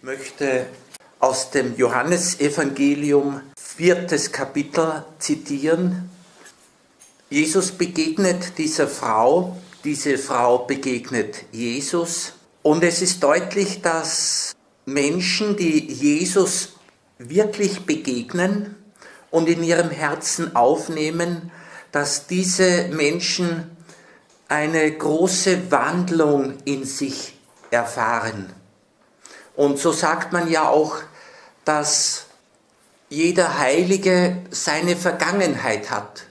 Ich möchte aus dem Johannesevangelium viertes Kapitel zitieren. Jesus begegnet dieser Frau, diese Frau begegnet Jesus und es ist deutlich, dass Menschen, die Jesus wirklich begegnen und in ihrem Herzen aufnehmen, dass diese Menschen eine große Wandlung in sich erfahren. Und so sagt man ja auch, dass jeder Heilige seine Vergangenheit hat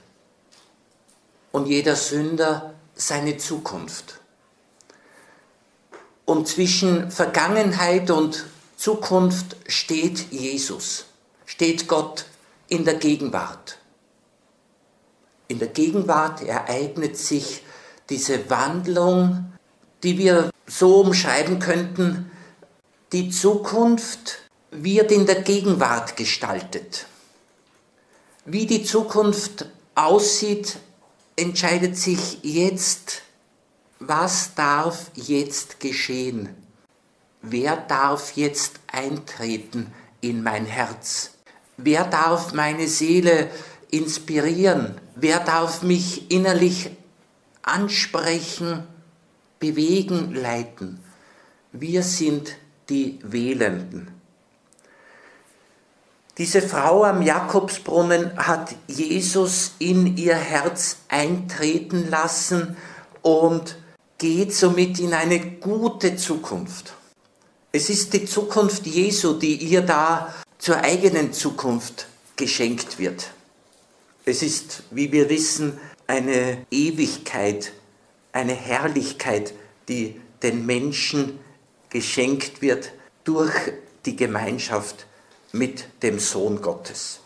und jeder Sünder seine Zukunft. Und zwischen Vergangenheit und Zukunft steht Jesus, steht Gott in der Gegenwart. In der Gegenwart ereignet sich diese Wandlung, die wir so umschreiben könnten, die Zukunft wird in der Gegenwart gestaltet. Wie die Zukunft aussieht, entscheidet sich jetzt, was darf jetzt geschehen? Wer darf jetzt eintreten in mein Herz? Wer darf meine Seele inspirieren? Wer darf mich innerlich ansprechen, bewegen, leiten? Wir sind die Wählenden. Diese Frau am Jakobsbrunnen hat Jesus in ihr Herz eintreten lassen und geht somit in eine gute Zukunft. Es ist die Zukunft Jesu, die ihr da zur eigenen Zukunft geschenkt wird. Es ist, wie wir wissen, eine Ewigkeit, eine Herrlichkeit, die den Menschen geschenkt wird durch die Gemeinschaft mit dem Sohn Gottes.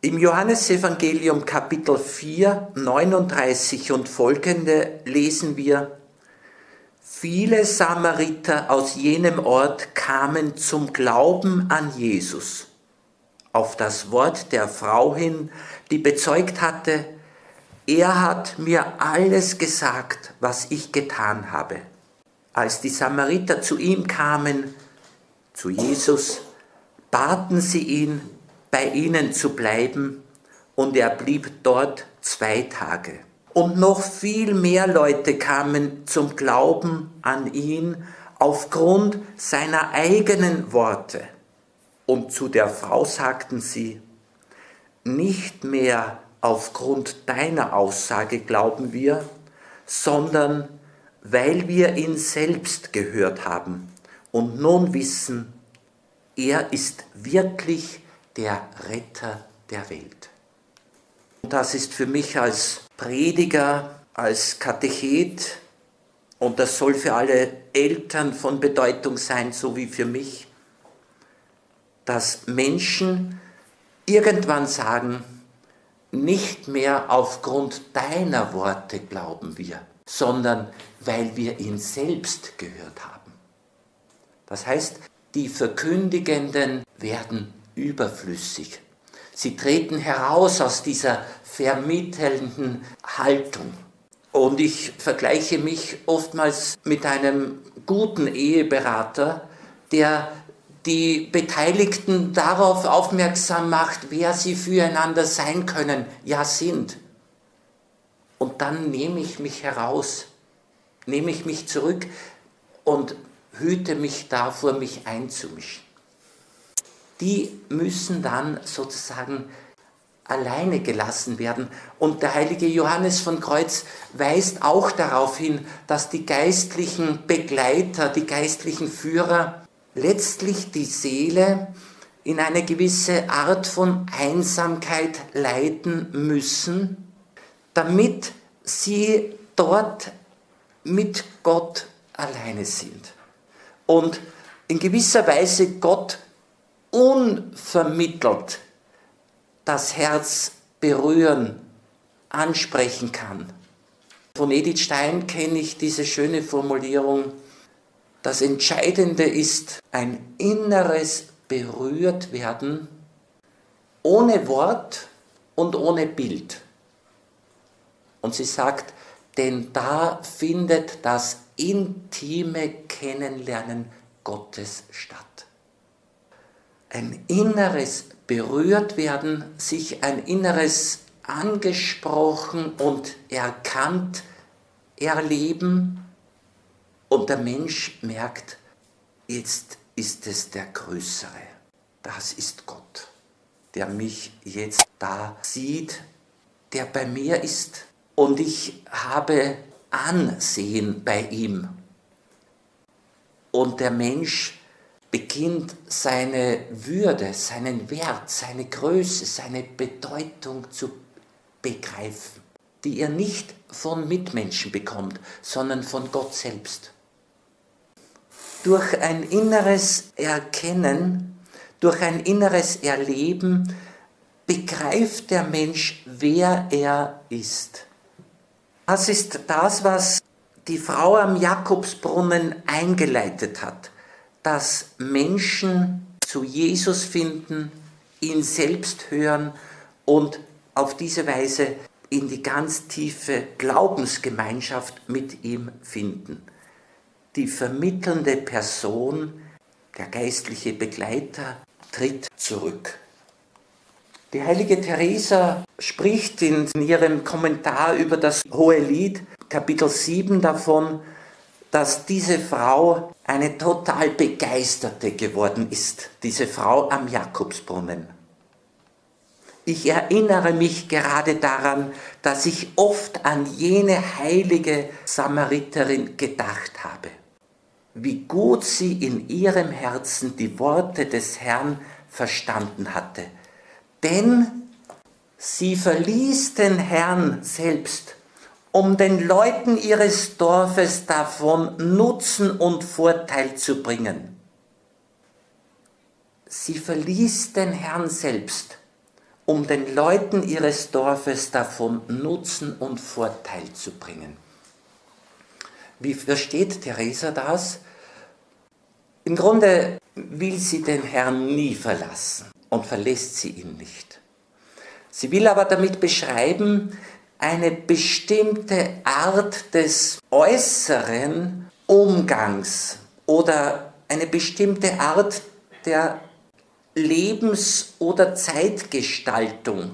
Im Johannesevangelium Kapitel 4, 39 und folgende lesen wir, Viele Samariter aus jenem Ort kamen zum Glauben an Jesus, auf das Wort der Frau hin, die bezeugt hatte, er hat mir alles gesagt, was ich getan habe. Als die Samariter zu ihm kamen, zu Jesus, baten sie ihn, bei ihnen zu bleiben, und er blieb dort zwei Tage. Und noch viel mehr Leute kamen zum Glauben an ihn aufgrund seiner eigenen Worte. Und zu der Frau sagten sie, nicht mehr aufgrund deiner Aussage glauben wir, sondern weil wir ihn selbst gehört haben und nun wissen, er ist wirklich der Retter der Welt. Und das ist für mich als Prediger, als Katechet und das soll für alle Eltern von Bedeutung sein, so wie für mich, dass Menschen irgendwann sagen, nicht mehr aufgrund deiner Worte glauben wir, sondern weil wir ihn selbst gehört haben. Das heißt, die Verkündigenden werden überflüssig. Sie treten heraus aus dieser vermittelnden Haltung. Und ich vergleiche mich oftmals mit einem guten Eheberater, der die Beteiligten darauf aufmerksam macht, wer sie füreinander sein können, ja sind. Und dann nehme ich mich heraus, nehme ich mich zurück und hüte mich davor, mich einzumischen. Die müssen dann sozusagen alleine gelassen werden. Und der heilige Johannes von Kreuz weist auch darauf hin, dass die geistlichen Begleiter, die geistlichen Führer letztlich die Seele in eine gewisse Art von Einsamkeit leiten müssen, damit sie dort mit Gott alleine sind und in gewisser Weise Gott unvermittelt das Herz berühren, ansprechen kann. Von Edith Stein kenne ich diese schöne Formulierung, das Entscheidende ist ein inneres Berührtwerden ohne Wort und ohne Bild. Und sie sagt, denn da findet das intime Kennenlernen Gottes statt. Ein inneres berührt werden, sich ein inneres angesprochen und erkannt erleben und der Mensch merkt, jetzt ist es der Größere. Das ist Gott, der mich jetzt da sieht, der bei mir ist und ich habe Ansehen bei ihm. Und der Mensch beginnt seine Würde, seinen Wert, seine Größe, seine Bedeutung zu begreifen, die er nicht von Mitmenschen bekommt, sondern von Gott selbst. Durch ein inneres Erkennen, durch ein inneres Erleben begreift der Mensch, wer er ist. Das ist das, was die Frau am Jakobsbrunnen eingeleitet hat, dass Menschen zu Jesus finden, ihn selbst hören und auf diese Weise in die ganz tiefe Glaubensgemeinschaft mit ihm finden. Die vermittelnde Person, der geistliche Begleiter, tritt zurück. Die heilige Teresa spricht in ihrem Kommentar über das Hohe Lied, Kapitel 7 davon, dass diese Frau eine total begeisterte geworden ist, diese Frau am Jakobsbrunnen. Ich erinnere mich gerade daran, dass ich oft an jene heilige Samariterin gedacht habe. Wie gut sie in ihrem Herzen die Worte des Herrn verstanden hatte. Denn sie verließ den Herrn selbst, um den Leuten ihres Dorfes davon Nutzen und Vorteil zu bringen. Sie verließ den Herrn selbst, um den Leuten ihres Dorfes davon Nutzen und Vorteil zu bringen. Wie versteht Theresa das? Im Grunde will sie den Herrn nie verlassen und verlässt sie ihn nicht. Sie will aber damit beschreiben, eine bestimmte Art des äußeren Umgangs oder eine bestimmte Art der Lebens- oder Zeitgestaltung.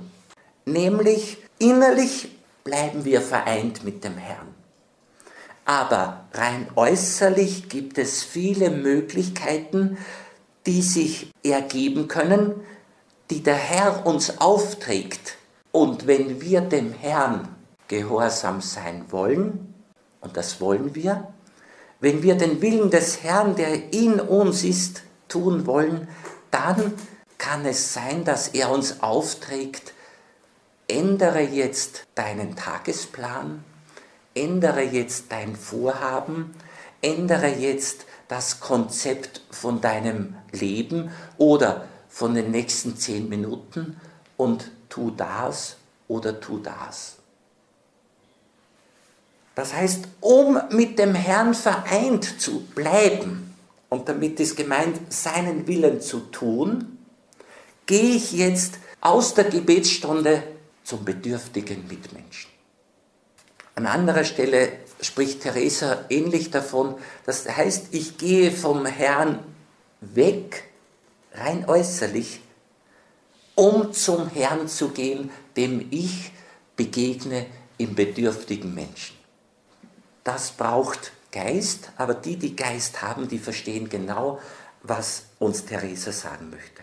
Nämlich innerlich bleiben wir vereint mit dem Herrn. Aber rein äußerlich gibt es viele Möglichkeiten, die sich ergeben können, die der Herr uns aufträgt. Und wenn wir dem Herrn gehorsam sein wollen, und das wollen wir, wenn wir den Willen des Herrn, der in uns ist, tun wollen, dann kann es sein, dass er uns aufträgt, ändere jetzt deinen Tagesplan, ändere jetzt dein Vorhaben, ändere jetzt das Konzept von deinem Leben oder von den nächsten zehn Minuten und tu das oder tu das. Das heißt, um mit dem Herrn vereint zu bleiben, und damit ist gemeint, seinen Willen zu tun, gehe ich jetzt aus der Gebetsstunde zum bedürftigen Mitmenschen. An anderer Stelle spricht Theresa ähnlich davon, das heißt, ich gehe vom Herrn weg, rein äußerlich, um zum Herrn zu gehen, dem ich begegne im bedürftigen Menschen. Das braucht Geist, aber die, die Geist haben, die verstehen genau, was uns Theresa sagen möchte.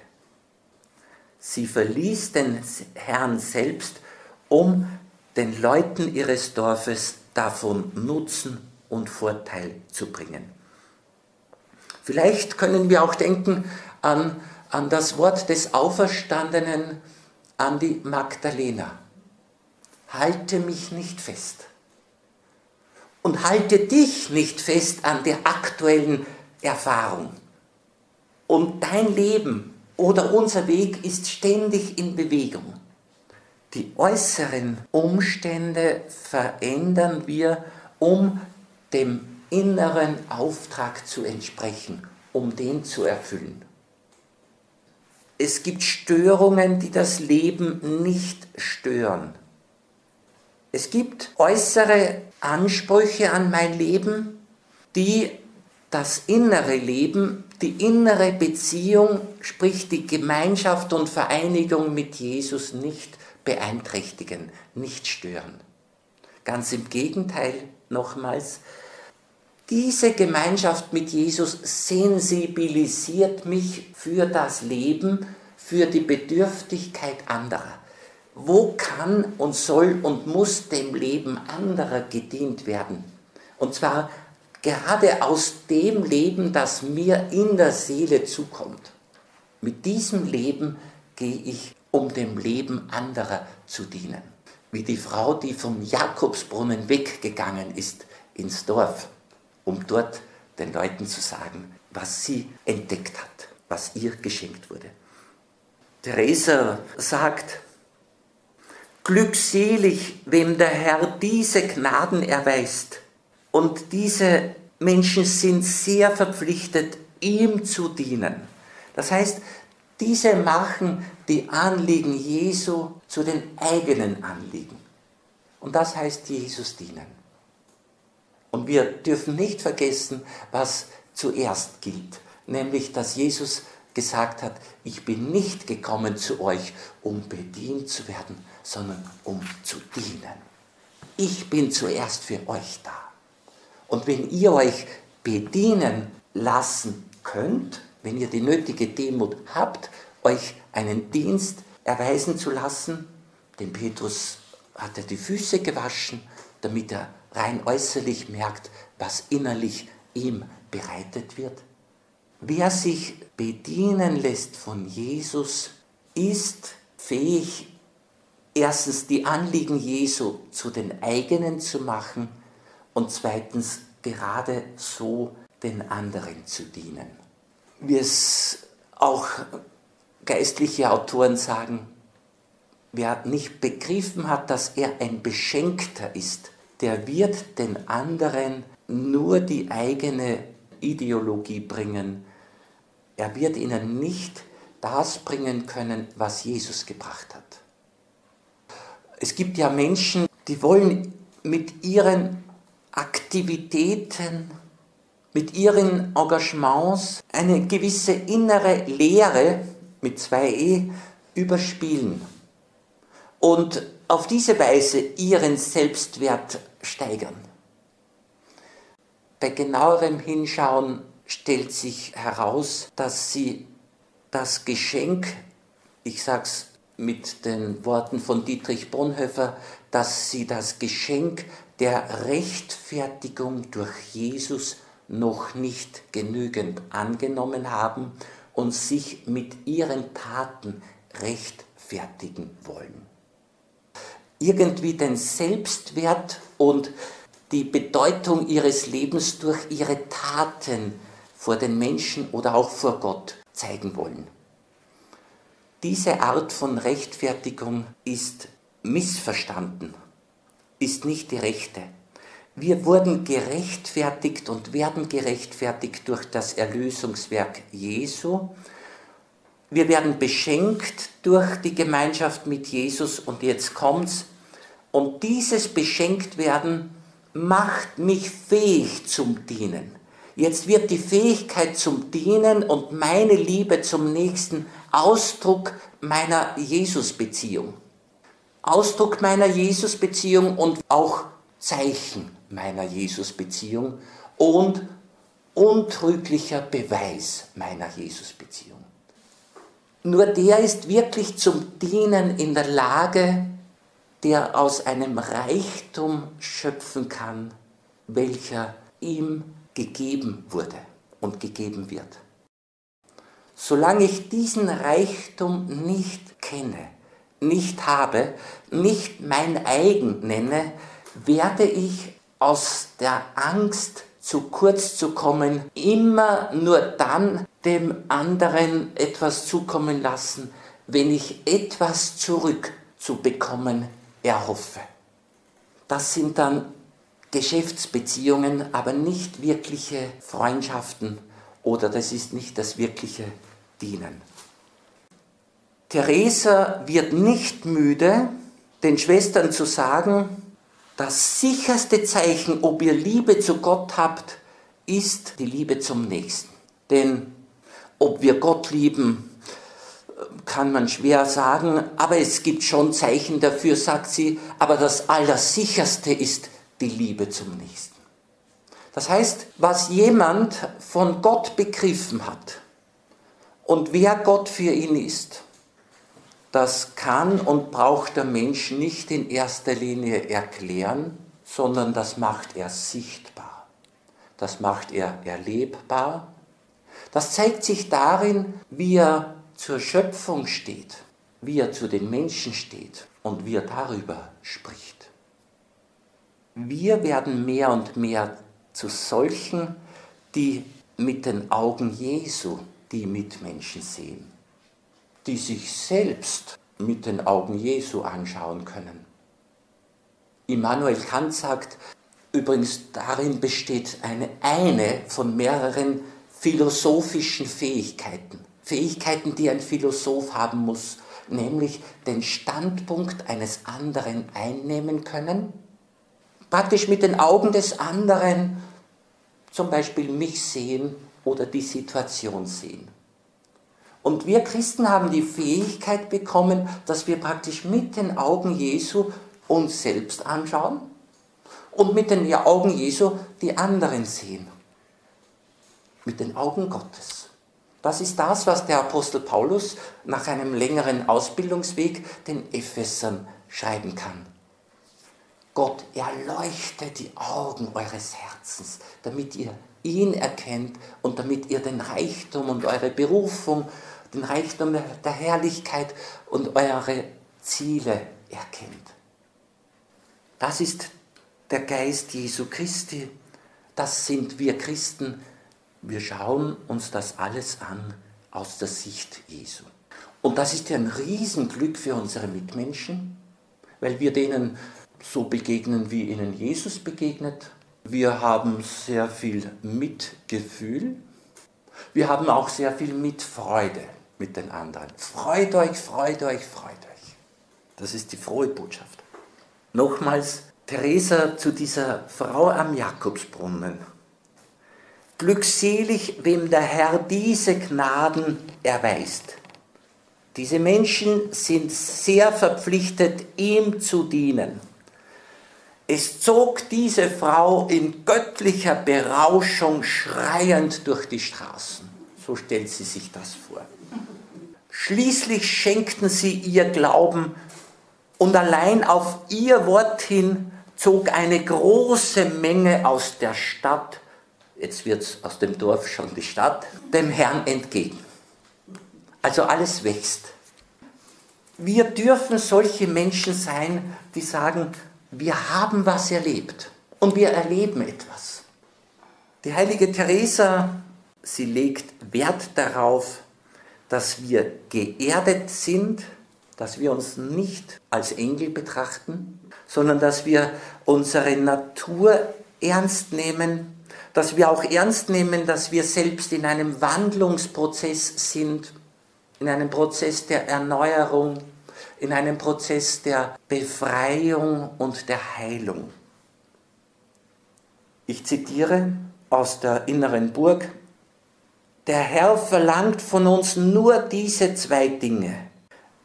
Sie verließ den Herrn selbst, um den Leuten ihres Dorfes davon Nutzen und Vorteil zu bringen. Vielleicht können wir auch denken an, an das Wort des Auferstandenen an die Magdalena. Halte mich nicht fest und halte dich nicht fest an der aktuellen Erfahrung. Und dein Leben oder unser Weg ist ständig in Bewegung. Die äußeren Umstände verändern wir, um dem inneren Auftrag zu entsprechen, um den zu erfüllen. Es gibt Störungen, die das Leben nicht stören. Es gibt äußere Ansprüche an mein Leben, die das innere Leben, die innere Beziehung, sprich die Gemeinschaft und Vereinigung mit Jesus nicht beeinträchtigen, nicht stören. Ganz im Gegenteil, nochmals, diese Gemeinschaft mit Jesus sensibilisiert mich für das Leben, für die Bedürftigkeit anderer. Wo kann und soll und muss dem Leben anderer gedient werden? Und zwar gerade aus dem Leben, das mir in der Seele zukommt. Mit diesem Leben gehe ich, um dem Leben anderer zu dienen. Wie die Frau, die vom Jakobsbrunnen weggegangen ist ins Dorf um dort den Leuten zu sagen, was sie entdeckt hat, was ihr geschenkt wurde. Theresa sagt, Glückselig, wem der Herr diese Gnaden erweist. Und diese Menschen sind sehr verpflichtet, ihm zu dienen. Das heißt, diese machen die Anliegen Jesu zu den eigenen Anliegen. Und das heißt Jesus dienen. Und wir dürfen nicht vergessen, was zuerst gilt, nämlich dass Jesus gesagt hat, ich bin nicht gekommen zu euch, um bedient zu werden, sondern um zu dienen. Ich bin zuerst für euch da. Und wenn ihr euch bedienen lassen könnt, wenn ihr die nötige Demut habt, euch einen Dienst erweisen zu lassen, dem Petrus hat er die Füße gewaschen, damit er rein äußerlich merkt, was innerlich ihm bereitet wird. Wer sich bedienen lässt von Jesus, ist fähig, erstens die Anliegen Jesu zu den eigenen zu machen und zweitens gerade so den anderen zu dienen. Wie es auch geistliche Autoren sagen, wer nicht begriffen hat, dass er ein Beschenkter ist, der wird den anderen nur die eigene Ideologie bringen. Er wird ihnen nicht das bringen können, was Jesus gebracht hat. Es gibt ja Menschen, die wollen mit ihren Aktivitäten, mit ihren Engagements eine gewisse innere Lehre mit zwei E überspielen und auf diese Weise ihren Selbstwert steigern. Bei genauerem Hinschauen stellt sich heraus, dass sie das Geschenk, ich sage es mit den Worten von Dietrich Bonhoeffer, dass sie das Geschenk der Rechtfertigung durch Jesus noch nicht genügend angenommen haben und sich mit ihren Taten rechtfertigen wollen irgendwie den Selbstwert und die Bedeutung ihres Lebens durch ihre Taten vor den Menschen oder auch vor Gott zeigen wollen. Diese Art von Rechtfertigung ist missverstanden, ist nicht die rechte. Wir wurden gerechtfertigt und werden gerechtfertigt durch das Erlösungswerk Jesu. Wir werden beschenkt durch die Gemeinschaft mit Jesus und jetzt kommt's. Und dieses Beschenktwerden macht mich fähig zum Dienen. Jetzt wird die Fähigkeit zum Dienen und meine Liebe zum Nächsten Ausdruck meiner Jesusbeziehung. Ausdruck meiner Jesusbeziehung und auch Zeichen meiner Jesusbeziehung und untrüglicher Beweis meiner Jesusbeziehung. Nur der ist wirklich zum Dienen in der Lage, der aus einem Reichtum schöpfen kann, welcher ihm gegeben wurde und gegeben wird. Solange ich diesen Reichtum nicht kenne, nicht habe, nicht mein eigen nenne, werde ich aus der Angst zu kurz zu kommen, immer nur dann dem anderen etwas zukommen lassen, wenn ich etwas zurückzubekommen erhoffe. Das sind dann Geschäftsbeziehungen, aber nicht wirkliche Freundschaften oder das ist nicht das wirkliche Dienen. Theresa wird nicht müde, den Schwestern zu sagen, das sicherste Zeichen, ob ihr Liebe zu Gott habt, ist die Liebe zum Nächsten. Denn ob wir Gott lieben, kann man schwer sagen, aber es gibt schon Zeichen dafür, sagt sie, aber das Allersicherste ist die Liebe zum Nächsten. Das heißt, was jemand von Gott begriffen hat und wer Gott für ihn ist, das kann und braucht der Mensch nicht in erster Linie erklären, sondern das macht er sichtbar. Das macht er erlebbar. Das zeigt sich darin, wie er zur Schöpfung steht, wie er zu den Menschen steht und wie er darüber spricht. Wir werden mehr und mehr zu solchen, die mit den Augen Jesu die Mitmenschen sehen, die sich selbst mit den Augen Jesu anschauen können. Immanuel Kant sagt, übrigens darin besteht eine, eine von mehreren philosophischen Fähigkeiten. Fähigkeiten, die ein Philosoph haben muss, nämlich den Standpunkt eines anderen einnehmen können, praktisch mit den Augen des anderen zum Beispiel mich sehen oder die Situation sehen. Und wir Christen haben die Fähigkeit bekommen, dass wir praktisch mit den Augen Jesu uns selbst anschauen und mit den Augen Jesu die anderen sehen. Mit den Augen Gottes. Das ist das, was der Apostel Paulus nach einem längeren Ausbildungsweg den Ephesern schreiben kann. Gott erleuchte die Augen eures Herzens, damit ihr ihn erkennt und damit ihr den Reichtum und eure Berufung, den Reichtum der Herrlichkeit und eure Ziele erkennt. Das ist der Geist Jesu Christi. Das sind wir Christen, wir schauen uns das alles an aus der Sicht Jesu. Und das ist ja ein Riesenglück für unsere Mitmenschen, weil wir denen so begegnen, wie ihnen Jesus begegnet. Wir haben sehr viel Mitgefühl. Wir haben auch sehr viel Mitfreude mit den anderen. Freut euch, freut euch, freut euch. Das ist die frohe Botschaft. Nochmals Theresa zu dieser Frau am Jakobsbrunnen. Glückselig, wem der Herr diese Gnaden erweist. Diese Menschen sind sehr verpflichtet, ihm zu dienen. Es zog diese Frau in göttlicher Berauschung schreiend durch die Straßen. So stellt sie sich das vor. Schließlich schenkten sie ihr Glauben und allein auf ihr Wort hin zog eine große Menge aus der Stadt jetzt wird es aus dem Dorf schon die Stadt, dem Herrn entgegen. Also alles wächst. Wir dürfen solche Menschen sein, die sagen, wir haben was erlebt und wir erleben etwas. Die heilige Teresa, sie legt Wert darauf, dass wir geerdet sind, dass wir uns nicht als Engel betrachten, sondern dass wir unsere Natur ernst nehmen dass wir auch ernst nehmen, dass wir selbst in einem Wandlungsprozess sind, in einem Prozess der Erneuerung, in einem Prozess der Befreiung und der Heilung. Ich zitiere aus der inneren Burg, der Herr verlangt von uns nur diese zwei Dinge,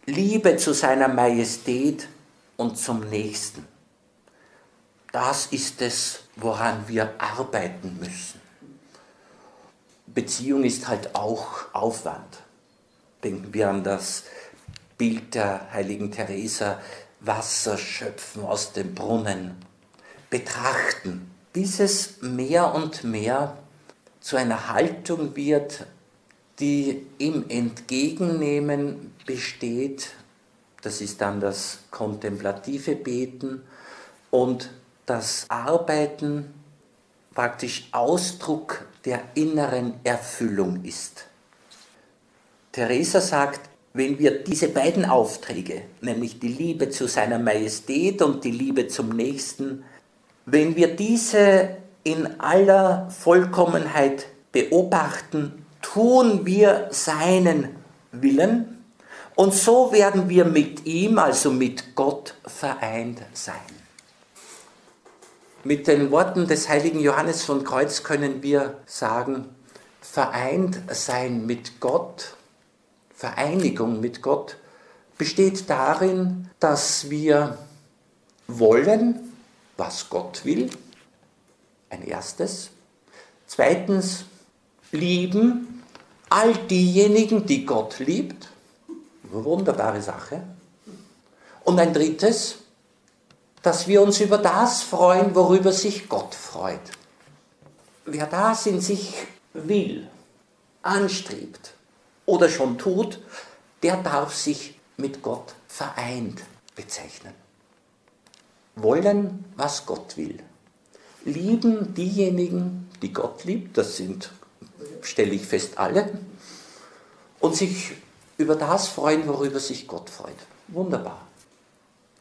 Liebe zu seiner Majestät und zum Nächsten. Das ist es, woran wir arbeiten müssen. Beziehung ist halt auch Aufwand. Denken wir an das Bild der heiligen Teresa, Wasser schöpfen aus dem Brunnen, betrachten, bis es mehr und mehr zu einer Haltung wird, die im Entgegennehmen besteht. Das ist dann das kontemplative Beten und das Arbeiten praktisch Ausdruck der inneren Erfüllung ist. Theresa sagt, wenn wir diese beiden Aufträge, nämlich die Liebe zu seiner Majestät und die Liebe zum Nächsten, wenn wir diese in aller Vollkommenheit beobachten, tun wir seinen Willen und so werden wir mit ihm, also mit Gott, vereint sein. Mit den Worten des heiligen Johannes von Kreuz können wir sagen, vereint sein mit Gott, Vereinigung mit Gott besteht darin, dass wir wollen, was Gott will, ein erstes. Zweitens, lieben all diejenigen, die Gott liebt. Wunderbare Sache. Und ein drittes, dass wir uns über das freuen, worüber sich Gott freut. Wer das in sich will, anstrebt oder schon tut, der darf sich mit Gott vereint bezeichnen. Wollen, was Gott will. Lieben diejenigen, die Gott liebt, das sind, stelle ich fest, alle, und sich über das freuen, worüber sich Gott freut. Wunderbar.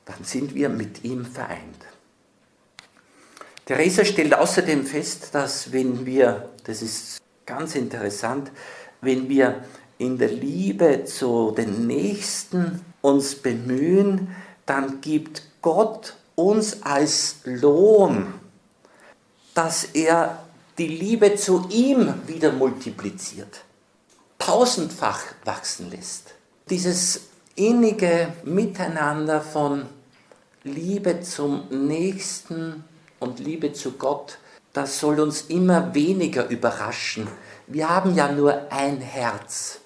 Dann sind wir mit ihm vereint. Theresa stellt außerdem fest, dass wenn wir, das ist ganz interessant, wenn wir in der Liebe zu den Nächsten uns bemühen, dann gibt Gott uns als Lohn, dass er die Liebe zu ihm wieder multipliziert, tausendfach wachsen lässt. Dieses innige Miteinander von Liebe zum Nächsten und Liebe zu Gott, das soll uns immer weniger überraschen. Wir haben ja nur ein Herz.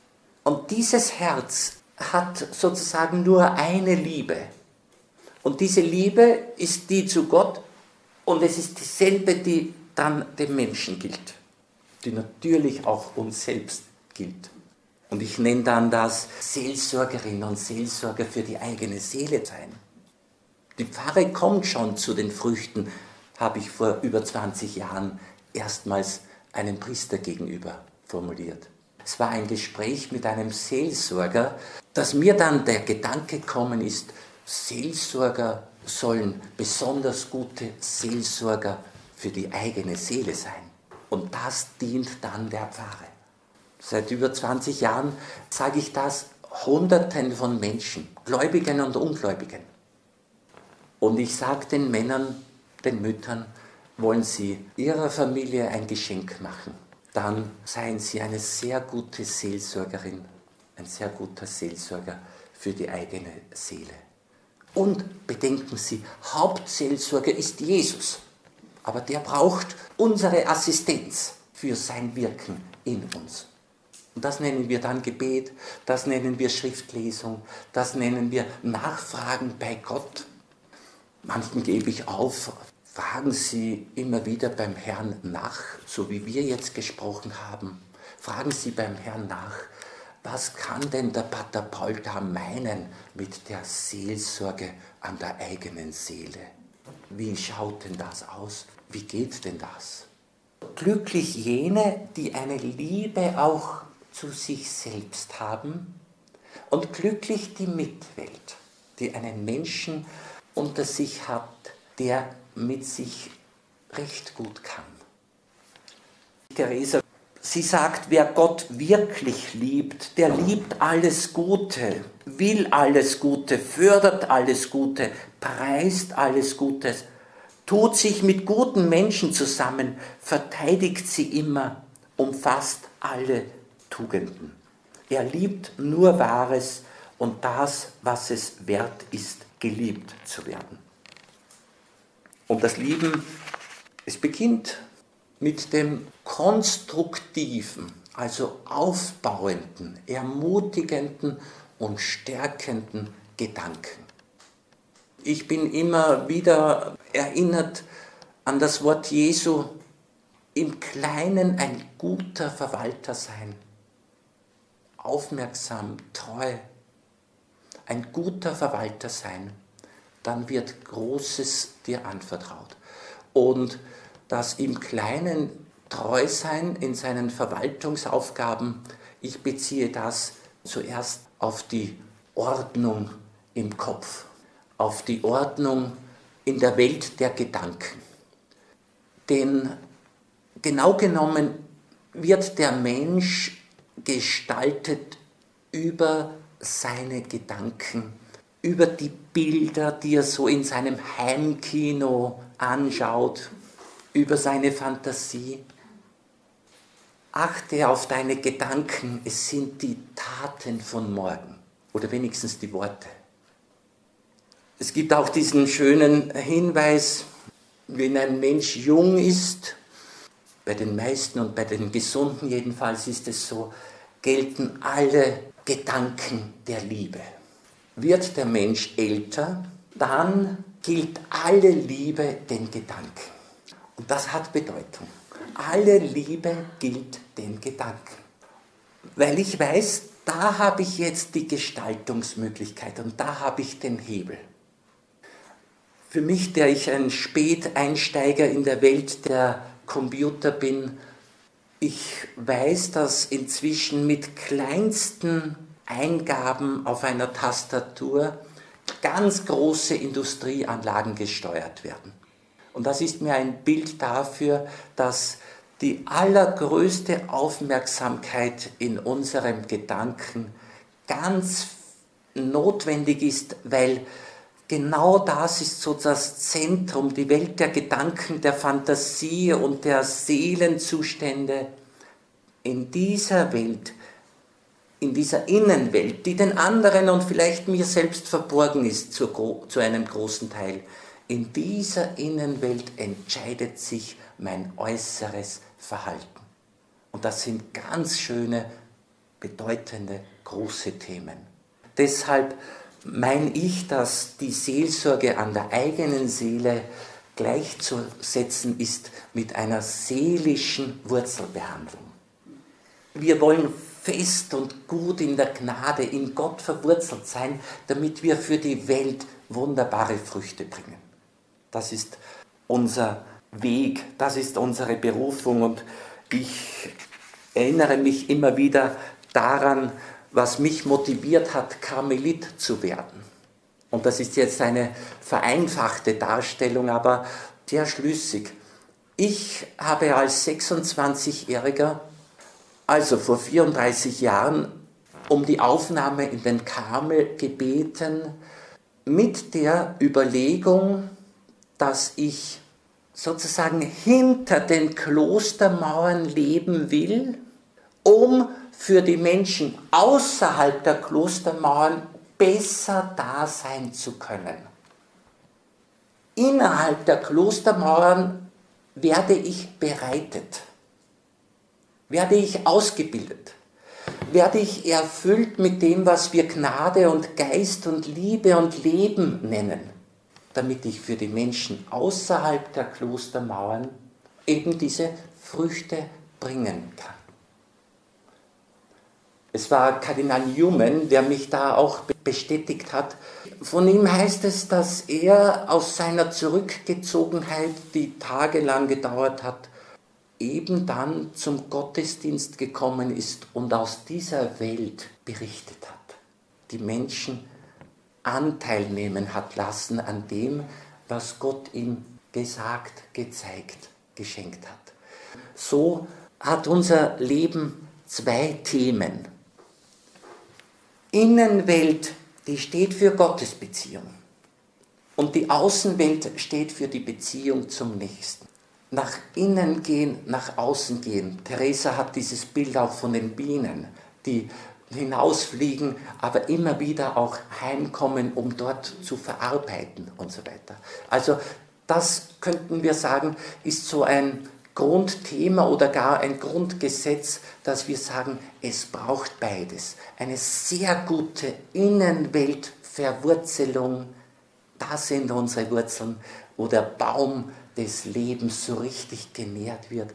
Und dieses Herz hat sozusagen nur eine Liebe. Und diese Liebe ist die zu Gott und es ist dieselbe, die dann dem Menschen gilt, die natürlich auch uns selbst gilt. Und ich nenne dann das Seelsorgerin und Seelsorger für die eigene Seele sein. Die Pfarre kommt schon zu den Früchten, habe ich vor über 20 Jahren erstmals einem Priester gegenüber formuliert. Es war ein Gespräch mit einem Seelsorger, dass mir dann der Gedanke gekommen ist, Seelsorger sollen besonders gute Seelsorger für die eigene Seele sein. Und das dient dann der Pfarre. Seit über 20 Jahren sage ich das Hunderten von Menschen, Gläubigen und Ungläubigen. Und ich sage den Männern, den Müttern, wollen sie ihrer Familie ein Geschenk machen dann seien Sie eine sehr gute Seelsorgerin, ein sehr guter Seelsorger für die eigene Seele. Und bedenken Sie, Hauptseelsorger ist Jesus, aber der braucht unsere Assistenz für sein Wirken in uns. Und das nennen wir dann Gebet, das nennen wir Schriftlesung, das nennen wir Nachfragen bei Gott. Manchen gebe ich auf, Fragen Sie immer wieder beim Herrn nach, so wie wir jetzt gesprochen haben. Fragen Sie beim Herrn nach, was kann denn der Pater da meinen mit der Seelsorge an der eigenen Seele? Wie schaut denn das aus? Wie geht denn das? Glücklich jene, die eine Liebe auch zu sich selbst haben und glücklich die Mitwelt, die einen Menschen unter sich hat, der mit sich recht gut kann. Theresa, sie sagt, wer Gott wirklich liebt, der liebt alles Gute, will alles Gute, fördert alles Gute, preist alles Gutes, tut sich mit guten Menschen zusammen, verteidigt sie immer, umfasst alle Tugenden. Er liebt nur Wahres und das, was es wert ist, geliebt zu werden. Und das Lieben, es beginnt mit dem konstruktiven, also aufbauenden, ermutigenden und stärkenden Gedanken. Ich bin immer wieder erinnert an das Wort Jesu, im Kleinen ein guter Verwalter sein, aufmerksam, treu, ein guter Verwalter sein dann wird Großes dir anvertraut. Und das im Kleinen treu sein in seinen Verwaltungsaufgaben, ich beziehe das zuerst auf die Ordnung im Kopf, auf die Ordnung in der Welt der Gedanken. Denn genau genommen wird der Mensch gestaltet über seine Gedanken über die Bilder, die er so in seinem Heimkino anschaut, über seine Fantasie. Achte auf deine Gedanken, es sind die Taten von morgen oder wenigstens die Worte. Es gibt auch diesen schönen Hinweis, wenn ein Mensch jung ist, bei den meisten und bei den Gesunden jedenfalls ist es so, gelten alle Gedanken der Liebe. Wird der Mensch älter, dann gilt alle Liebe den Gedanken. Und das hat Bedeutung. Alle Liebe gilt den Gedanken. Weil ich weiß, da habe ich jetzt die Gestaltungsmöglichkeit und da habe ich den Hebel. Für mich, der ich ein Späteinsteiger in der Welt der Computer bin, ich weiß, dass inzwischen mit kleinsten Eingaben auf einer Tastatur ganz große Industrieanlagen gesteuert werden. Und das ist mir ein Bild dafür, dass die allergrößte Aufmerksamkeit in unserem Gedanken ganz notwendig ist, weil genau das ist so das Zentrum, die Welt der Gedanken, der Fantasie und der Seelenzustände. In dieser Welt, in dieser Innenwelt, die den anderen und vielleicht mir selbst verborgen ist zu, zu einem großen Teil, in dieser Innenwelt entscheidet sich mein äußeres Verhalten. Und das sind ganz schöne, bedeutende, große Themen. Deshalb meine ich, dass die Seelsorge an der eigenen Seele gleichzusetzen ist mit einer seelischen Wurzelbehandlung. Wir wollen fest und gut in der Gnade, in Gott verwurzelt sein, damit wir für die Welt wunderbare Früchte bringen. Das ist unser Weg, das ist unsere Berufung und ich erinnere mich immer wieder daran, was mich motiviert hat, Karmelit zu werden. Und das ist jetzt eine vereinfachte Darstellung, aber sehr schlüssig. Ich habe als 26-Jähriger, also vor 34 Jahren, um die Aufnahme in den Karmel gebeten, mit der Überlegung, dass ich sozusagen hinter den Klostermauern leben will, um für die Menschen außerhalb der Klostermauern besser da sein zu können. Innerhalb der Klostermauern werde ich bereitet, werde ich ausgebildet, werde ich erfüllt mit dem, was wir Gnade und Geist und Liebe und Leben nennen, damit ich für die Menschen außerhalb der Klostermauern eben diese Früchte bringen kann. Es war Kardinal Newman, der mich da auch bestätigt hat. Von ihm heißt es, dass er aus seiner Zurückgezogenheit, die tagelang gedauert hat, eben dann zum Gottesdienst gekommen ist und aus dieser Welt berichtet hat. Die Menschen Anteil nehmen hat lassen an dem, was Gott ihm gesagt, gezeigt, geschenkt hat. So hat unser Leben zwei Themen. Innenwelt, die steht für Gottesbeziehung. Und die Außenwelt steht für die Beziehung zum Nächsten. Nach innen gehen, nach außen gehen. Theresa hat dieses Bild auch von den Bienen, die hinausfliegen, aber immer wieder auch heimkommen, um dort zu verarbeiten und so weiter. Also das könnten wir sagen, ist so ein Grundthema oder gar ein Grundgesetz, dass wir sagen, es braucht beides. Eine sehr gute Innenweltverwurzelung, da sind unsere Wurzeln, wo der Baum des Lebens so richtig genährt wird.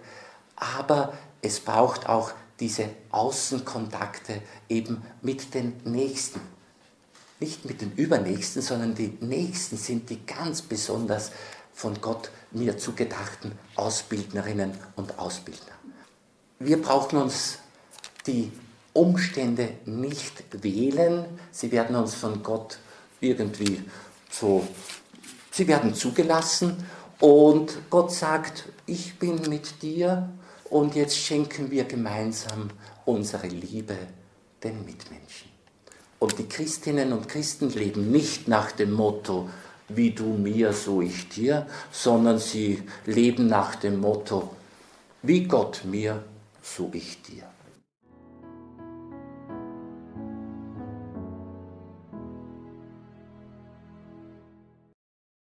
Aber es braucht auch diese Außenkontakte eben mit den Nächsten. Nicht mit den Übernächsten, sondern die Nächsten sind die ganz besonders von Gott mir zugedachten Ausbildnerinnen und Ausbildner. Wir brauchen uns die Umstände nicht wählen, sie werden uns von Gott irgendwie so, sie werden zugelassen und Gott sagt, ich bin mit dir und jetzt schenken wir gemeinsam unsere Liebe den Mitmenschen. Und die Christinnen und Christen leben nicht nach dem Motto, wie du mir, so ich dir, sondern sie leben nach dem Motto, wie Gott mir, so ich dir.